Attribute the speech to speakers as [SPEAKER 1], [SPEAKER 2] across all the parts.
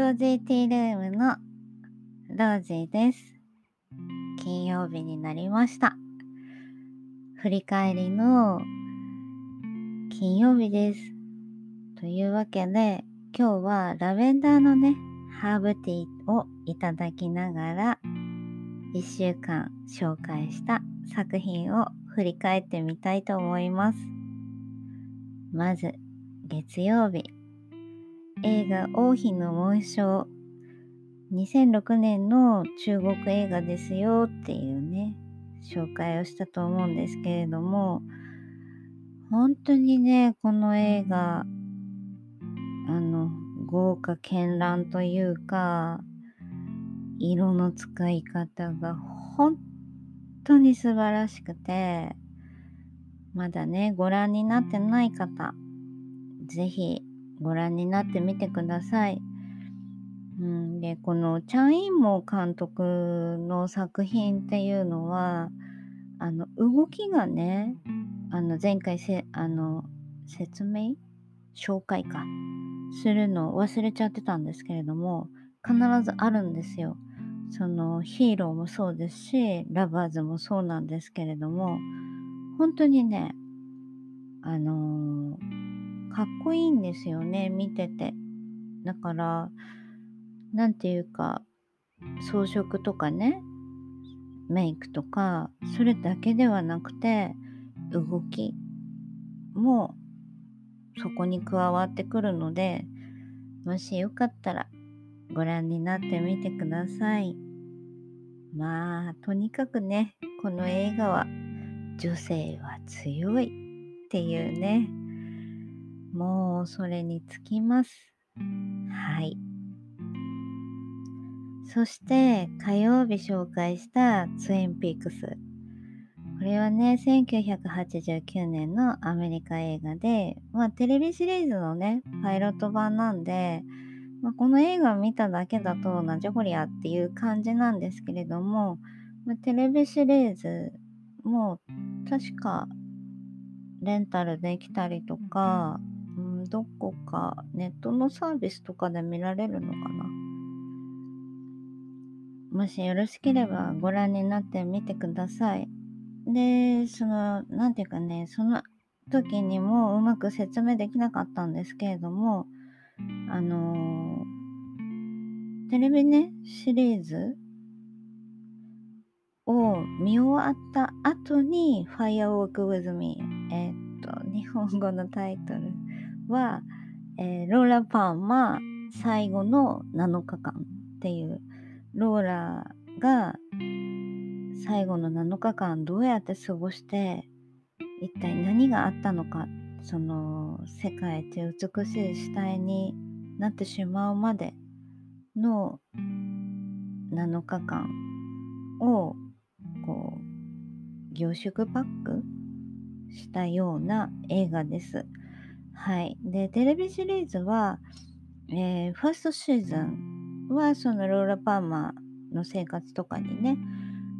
[SPEAKER 1] ロージーティールームのロージーです。金曜日になりました。振り返りの金曜日です。というわけで、今日はラベンダーのね、ハーブティーをいただきながら、1週間紹介した作品を振り返ってみたいと思います。まず、月曜日。映画王妃の紋章。2006年の中国映画ですよっていうね、紹介をしたと思うんですけれども、本当にね、この映画、あの、豪華絢爛というか、色の使い方が本当に素晴らしくて、まだね、ご覧になってない方、ぜひご覧になってみてください。うん、で、このチャン・インモ監督の作品っていうのは、あの、動きがね、あの、前回せ、あの、説明？紹介か。するのを忘れちゃってたんですけれども、必ずあるんですよ。そのヒーローもそうですし、ラバーズもそうなんですけれども、本当にね、あのー、かっこいいんですよね、見てて。だから、なんていうか、装飾とかね、メイクとか、それだけではなくて、動きもそこに加わってくるので、もしよかったらご覧になってみてください。まあ、とにかくね、この映画は女性は強いっていうね、もうそれにつきます。はい。そして火曜日紹介したツインピークス。これはね、1989年のアメリカ映画で、まあテレビシリーズのね、パイロット版なんで、まあ、この映画見ただけだとなんじゃこりゃっていう感じなんですけれども、まあ、テレビシリーズも確かレンタルできたりとか、どこかネットのサービスとかで見られるのかな？もしよろしければご覧になってみてください。で、その、なんていうかね、その時にもうまく説明できなかったんですけれども、あのー、テレビね、シリーズを見終わった後に Firework with Me え、っと、日本語のタイトルは、えー、ローラ・パーマ最後の7日間っていう、ローラが最後の7日間どうやって過ごして、一体何があったのかその世界一美しい死体になってしまうまでの7日間をこう凝縮パックしたような映画です。はい。で、テレビシリーズは、えー、ファーストシーズンはそのローラ・パーマーの生活とかにね、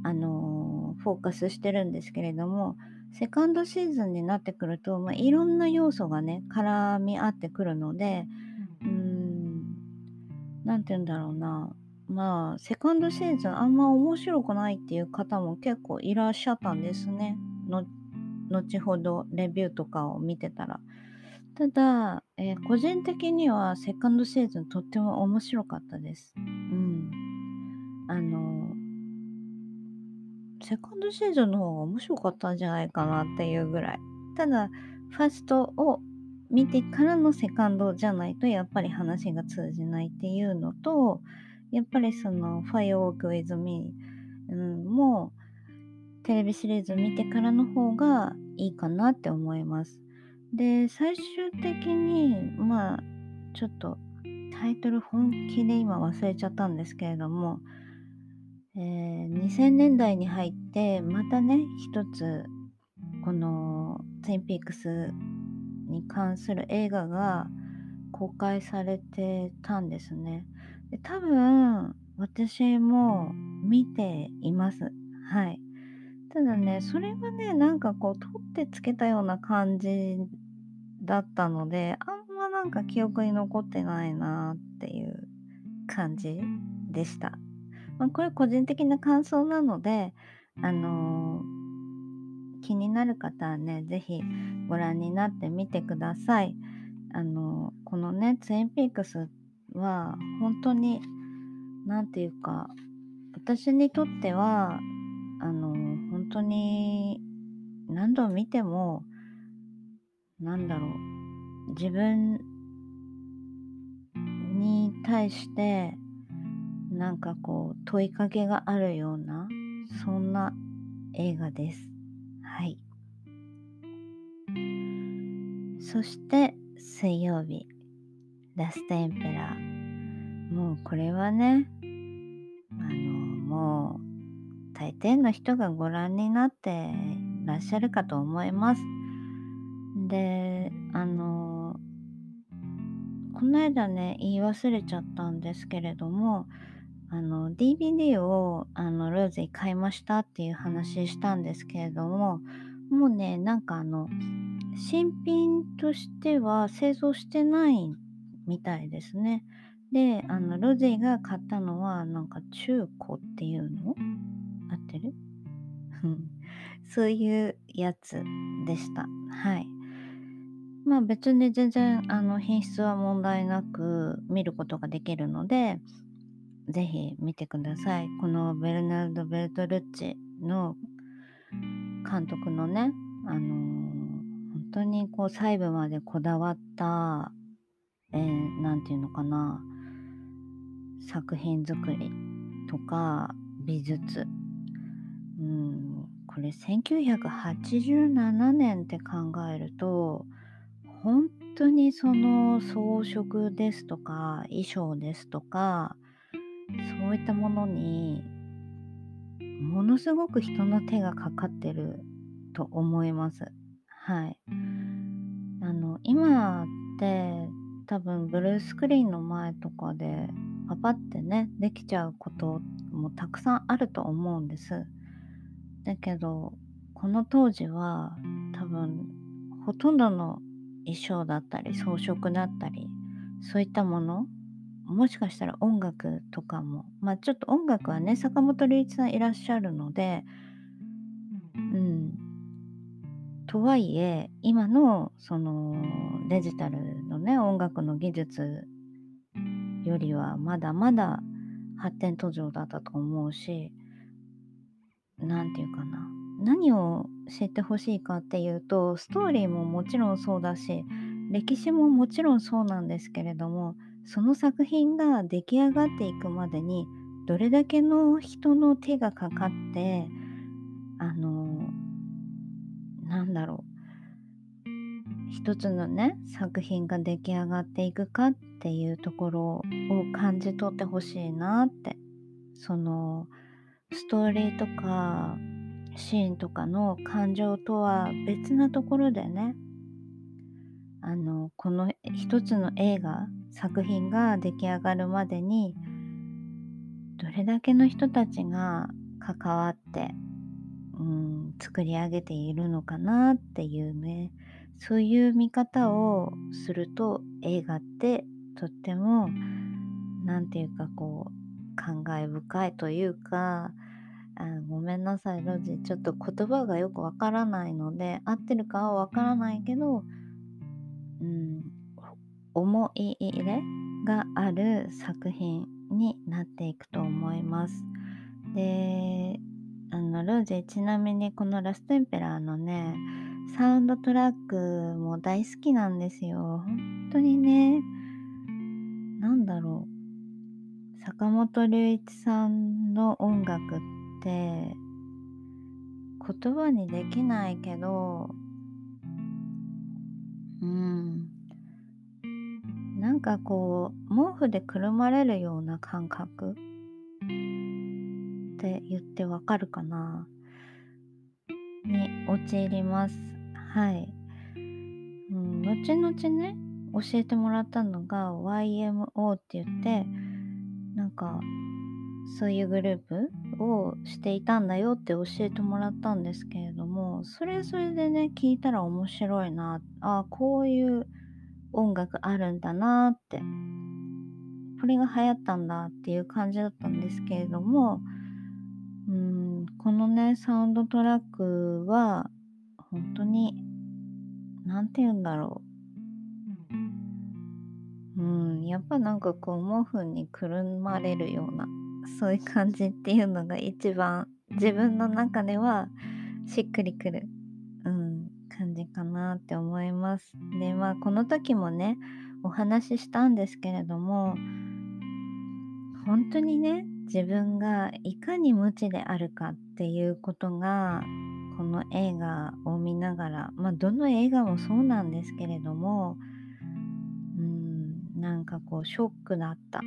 [SPEAKER 1] あのー、フォーカスしてるんですけれども、セカンドシーズンになってくると、まあ、いろんな要素がね、絡み合ってくるので、うーん、なんて言うんだろうな。まあ、セカンドシーズンあんま面白くないっていう方も結構いらっしゃったんですね。の後ほどレビューとかを見てたら。ただ、えー、個人的にはセカンドシーズンとっても面白かったです。うん。あの、セカンドシーズンの方が面白かったんじゃないかなっていうぐらい。ただ、ファーストを見てからのセカンドじゃないと、やっぱり話が通じないっていうのと、やっぱりその、Firework with Me、うん、も、テレビシリーズ見てからの方がいいかなって思います。で、最終的に、まあ、ちょっと、タイトル本気で今忘れちゃったんですけれども、えー、2000年代に入ってまたね一つこのツインピークスに関する映画が公開されてたんですね。で多分私も見ています。はい。ただねそれはねなんかこう取ってつけたような感じだったのであんまなんか記憶に残ってないなっていう感じでした。まあ、これ個人的な感想なので、あのー、気になる方はね、是非ご覧になってみてください。あのー、このね、ツインピークスは本当に、何て言うか、私にとっては、あの、本当に何度見ても、なんだろう、自分に対してなんかこう問いかけがあるようなそんな映画です。はい。そして水曜日、ラストエンペラー。もうこれはね、あの、もう大抵の人がご覧になってらっしゃるかと思います。で、あの、この間ね、言い忘れちゃったんですけれども、あの DVD をあのローゼ買いましたっていう話したんですけれどももうねなんかあの新品としては製造してないみたいですね。であのロゼが買ったのはなんか中古っていうのってる？そういうやつでした。はい。まあ別に全然あの品質は問題なく見ることができるのでぜひ見てください。このベルナルド・ベルトルッチの監督のね、あのー、本当にこう細部までこだわった、えー、ていうのかな、作品作りとか美術。うん、これ1987年って考えると、本当にその装飾ですとか衣装ですとかそういったものにものすごく人の手がかかってると思います。はい。あの今って多分ブルースクリーンの前とかでパパってねできちゃうこともたくさんあると思うんです。だけどこの当時は多分ほとんどの衣装だったり装飾だったりそういったものもしかしたら音楽とかも、まあちょっと音楽はね、坂本龍一さんいらっしゃるので、うん。とはいえ、今のそのデジタルのね、音楽の技術よりはまだまだ発展途上だったと思うし、なんていうかな。何を知ってほしいかっていうと、ストーリーももちろんそうだし、歴史ももちろんそうなんですけれども、その作品が出来上がっていくまでにどれだけの人の手がかかってあのなんだろう一つのね作品が出来上がっていくかっていうところを感じ取ってほしいなってそのストーリーとかシーンとかの感情とは別なところでねあのこの一つの映画作品が出来上がるまでにどれだけの人たちが関わって、うん、作り上げているのかなっていうねそういう見方をすると映画ってとっても何て言うかこう感慨深いというかあごめんなさいロジちょっと言葉がよくわからないので合ってるかはわからないけどうん、思い入れがある作品になっていくと思います。で、あの、ロージェちなみにこのラストエンペラーのね、サウンドトラックも大好きなんですよ。本当にね、なんだろう。坂本龍一さんの音楽って言葉にできないけどうん。なんかこう、毛布でくるまれるような感覚って言ってわかるかな？に陥ります。はい。うん、後々ね、教えてもらったのが YMO って言って、なんかそういうグループをしていたんだよって教えてもらったんですけれども、それそれでね、聞いたら面白いな。ああ、こういう音楽あるんだなって。これが流行ったんだっていう感じだったんですけれどもうんこのねサウンドトラックは本当に何て言うんだろううんやっぱなんかこう毛布にくるまれるようなそういう感じっていうのが一番自分の中ではしっくりくる、うん、感じかなって思います。でまあこの時もねお話ししたんですけれども本当にね自分がいかに無知であるかっていうことがこの映画を見ながらまあどの映画もそうなんですけれどもうんなんかこうショックだった。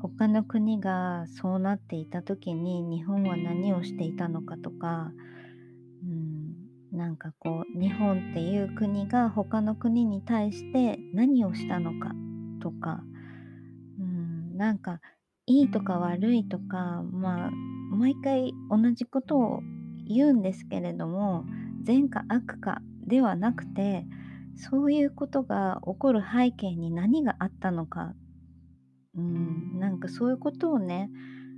[SPEAKER 1] 他の国がそうなっていた時に日本は何をしていたのかとか、うん、なんかこう日本っていう国が他の国に対して何をしたのかとか、うん、なんかいいとか悪いとかまあ毎回同じことを言うんですけれども善か悪かではなくてそういうことが起こる背景に何があったのか、うん、なんかそういうことをね、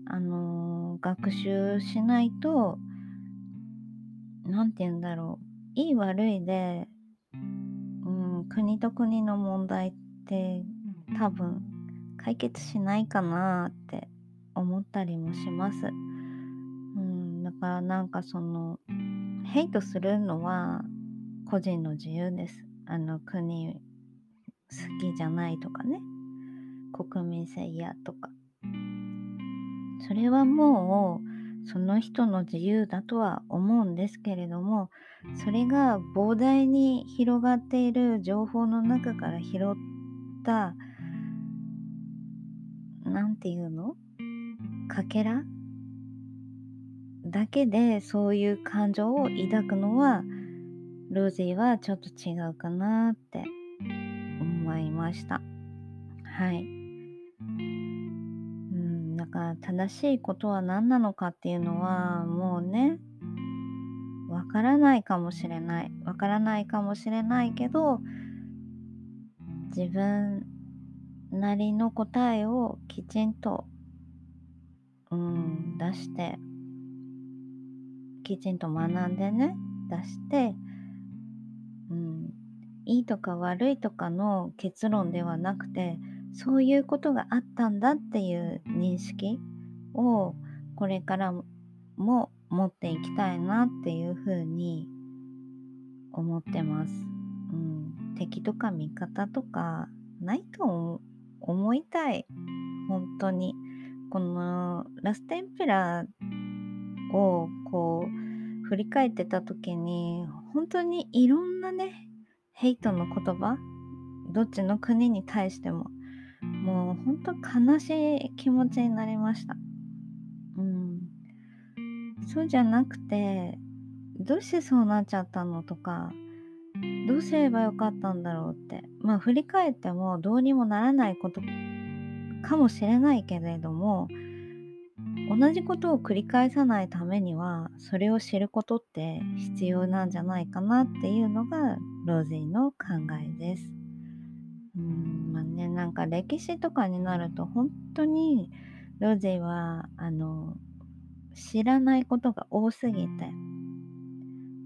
[SPEAKER 1] あのー、学習しないと何て言うんだろういい悪いで、うん、国と国の問題って多分解決しないかなって思ったりもします。うん、だからなんかそのヘイトするのは個人の自由です。あの国好きじゃないとかね国民性嫌とかそれはもうその人の自由だとは思うんですけれどもそれが膨大に広がっている情報の中から拾った何て言うの？かけら？だけでそういう感情を抱くのはローゼィはちょっと違うかなって思いました。はい。から正しいことは何なのかっていうのはもうね、わからないかもしれない。わからないかもしれないけど、自分なりの答えをきちんと、うん、出して、きちんと学んでね、出して、うん、いいとか悪いとかの結論ではなくて、そういうことがあったんだっていう認識をこれからも持っていきたいなっていうふうに思ってます。うん、敵とか味方とかないと思いたい。本当に。このラストエンペラーをこう振り返ってた時に本当にいろんなねヘイトの言葉どっちの国に対してももう本当悲しい気持ちになりました。うん。そうじゃなくてどうしてそうなっちゃったのとかどうすればよかったんだろうってまあ振り返ってもどうにもならないことかもしれないけれども同じことを繰り返さないためにはそれを知ることって必要なんじゃないかなっていうのがローゼィの考えです。うんまあねなんか歴史とかになると本当にローはあの知らないことが多すぎて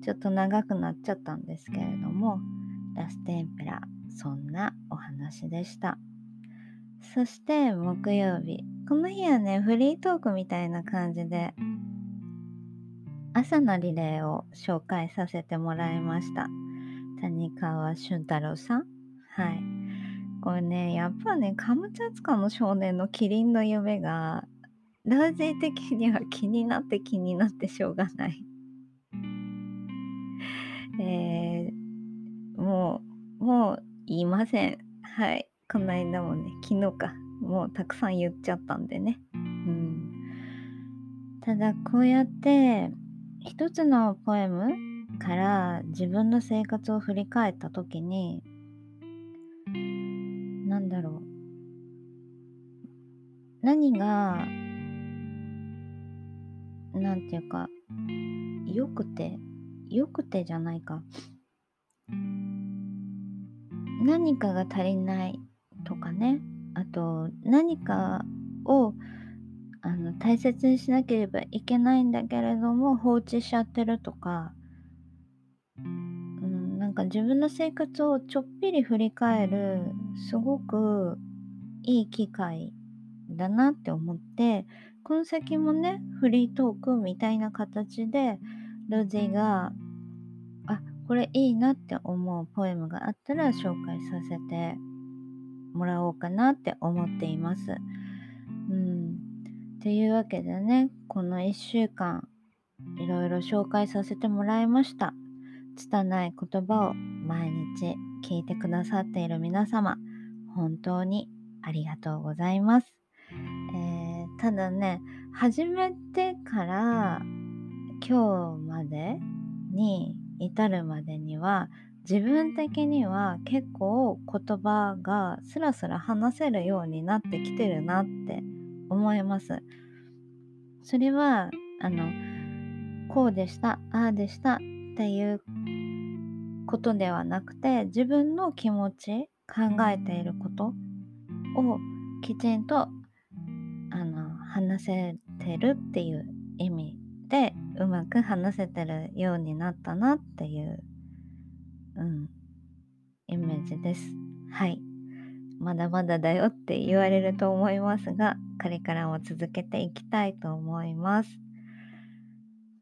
[SPEAKER 1] ちょっと長くなっちゃったんですけれどもラストエンペラそんなお話でした。そして木曜日この日はねフリートークみたいな感じで朝のリレーを紹介させてもらいました。谷川俊太郎さん。はい。これねやっぱねカムチャツカの少年のキリンの夢がラージ的には気になって気になってしょうがない えー、もう、もう言いません。はい。この間もね、昨日か。もうたくさん言っちゃったんでね。うん。ただ、こうやって、一つのポエムから自分の生活を振り返った時に、んだろう。何が、なんていうか、良くてよくてじゃないか。何かが足りないとかね。あと何かをあの大切にしなければいけないんだけれども放置しちゃってるとか、なんか自分の生活をちょっぴり振り返るすごくいい機会だなって思ってこの先もねフリートークみたいな形でロジがあこれいいなって思うポエムがあったら紹介させてもらおうかなって思っています。うん。というわけでね、この1週間、いろいろ紹介させてもらいました。拙い言葉を毎日聞いてくださっている皆様、本当にありがとうございます。えー、ただね、始めてから今日までに至るまでには自分的には結構言葉がスラスラ話せるようになってきてるなって思います。それはあのこうでしたああでしたっていうことではなくて自分の気持ち考えていることをきちんとあの話せてるっていう意味でうまく話せてるようになったなっていううん、イメージです。はい。まだまだだよって言われると思いますが、これからも続けていきたいと思います。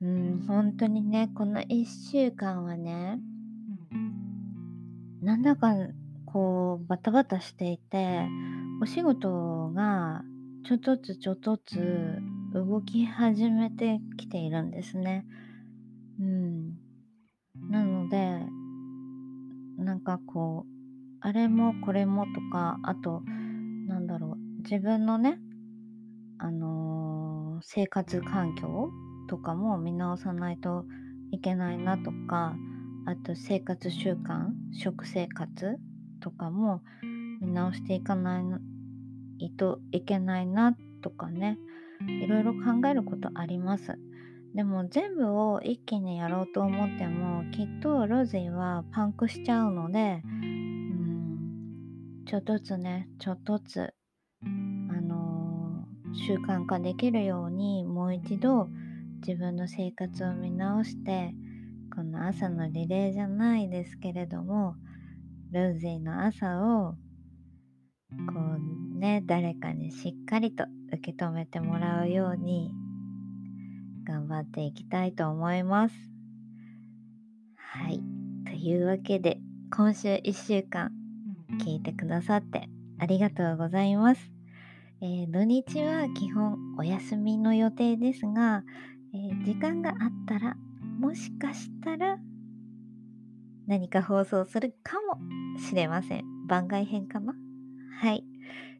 [SPEAKER 1] うん、本当にね、この1週間はね、なんだかこうバタバタしていて、お仕事がちょっとずつちょっとずつ動き始めてきているんですね。うん。なので、なんかこうあれもこれもとかあとなんだろう自分のねあのー、生活環境とかも見直さないといけないなとかあと生活習慣食生活とかも見直していかないといけないなとかねいろいろ考えることあります。でも全部を一気にやろうと思ってもきっとロゼはパンクしちゃうのでうんちょっとずつねちょっとずつあのー、習慣化できるようにもう一度自分の生活を見直してこの朝のリレーじゃないですけれどもローゼの朝をこうね誰かにしっかりと受け止めてもらうように頑張っていきたいと思います。はい。というわけで、今週1週間聞いてくださってありがとうございます。えー、土日は基本お休みの予定ですが、えー、時間があったら、もしかしたら何か放送するかもしれません。番外編かなはい。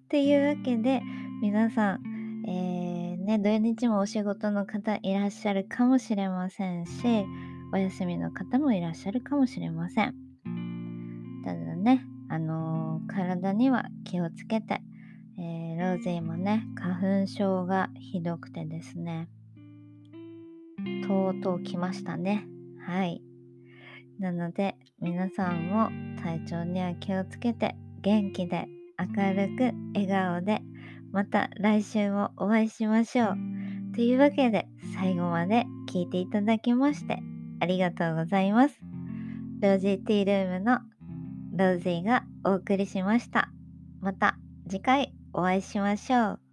[SPEAKER 1] というわけで、皆さん、えーね、土日もお仕事の方いらっしゃるかもしれませんし、お休みの方もいらっしゃるかもしれません。ただね、あのー、体には気をつけて、えー、ローゼーもね、花粉症がひどくてですね、とうとう来ましたね。はい。なので、皆さんも体調には気をつけて、元気で、明るく、笑顔で、また来週もお会いしましょう。というわけで最後まで聞いていただきましてありがとうございます。ロージーティールームのローゼーがお送りしました。また次回お会いしましょう。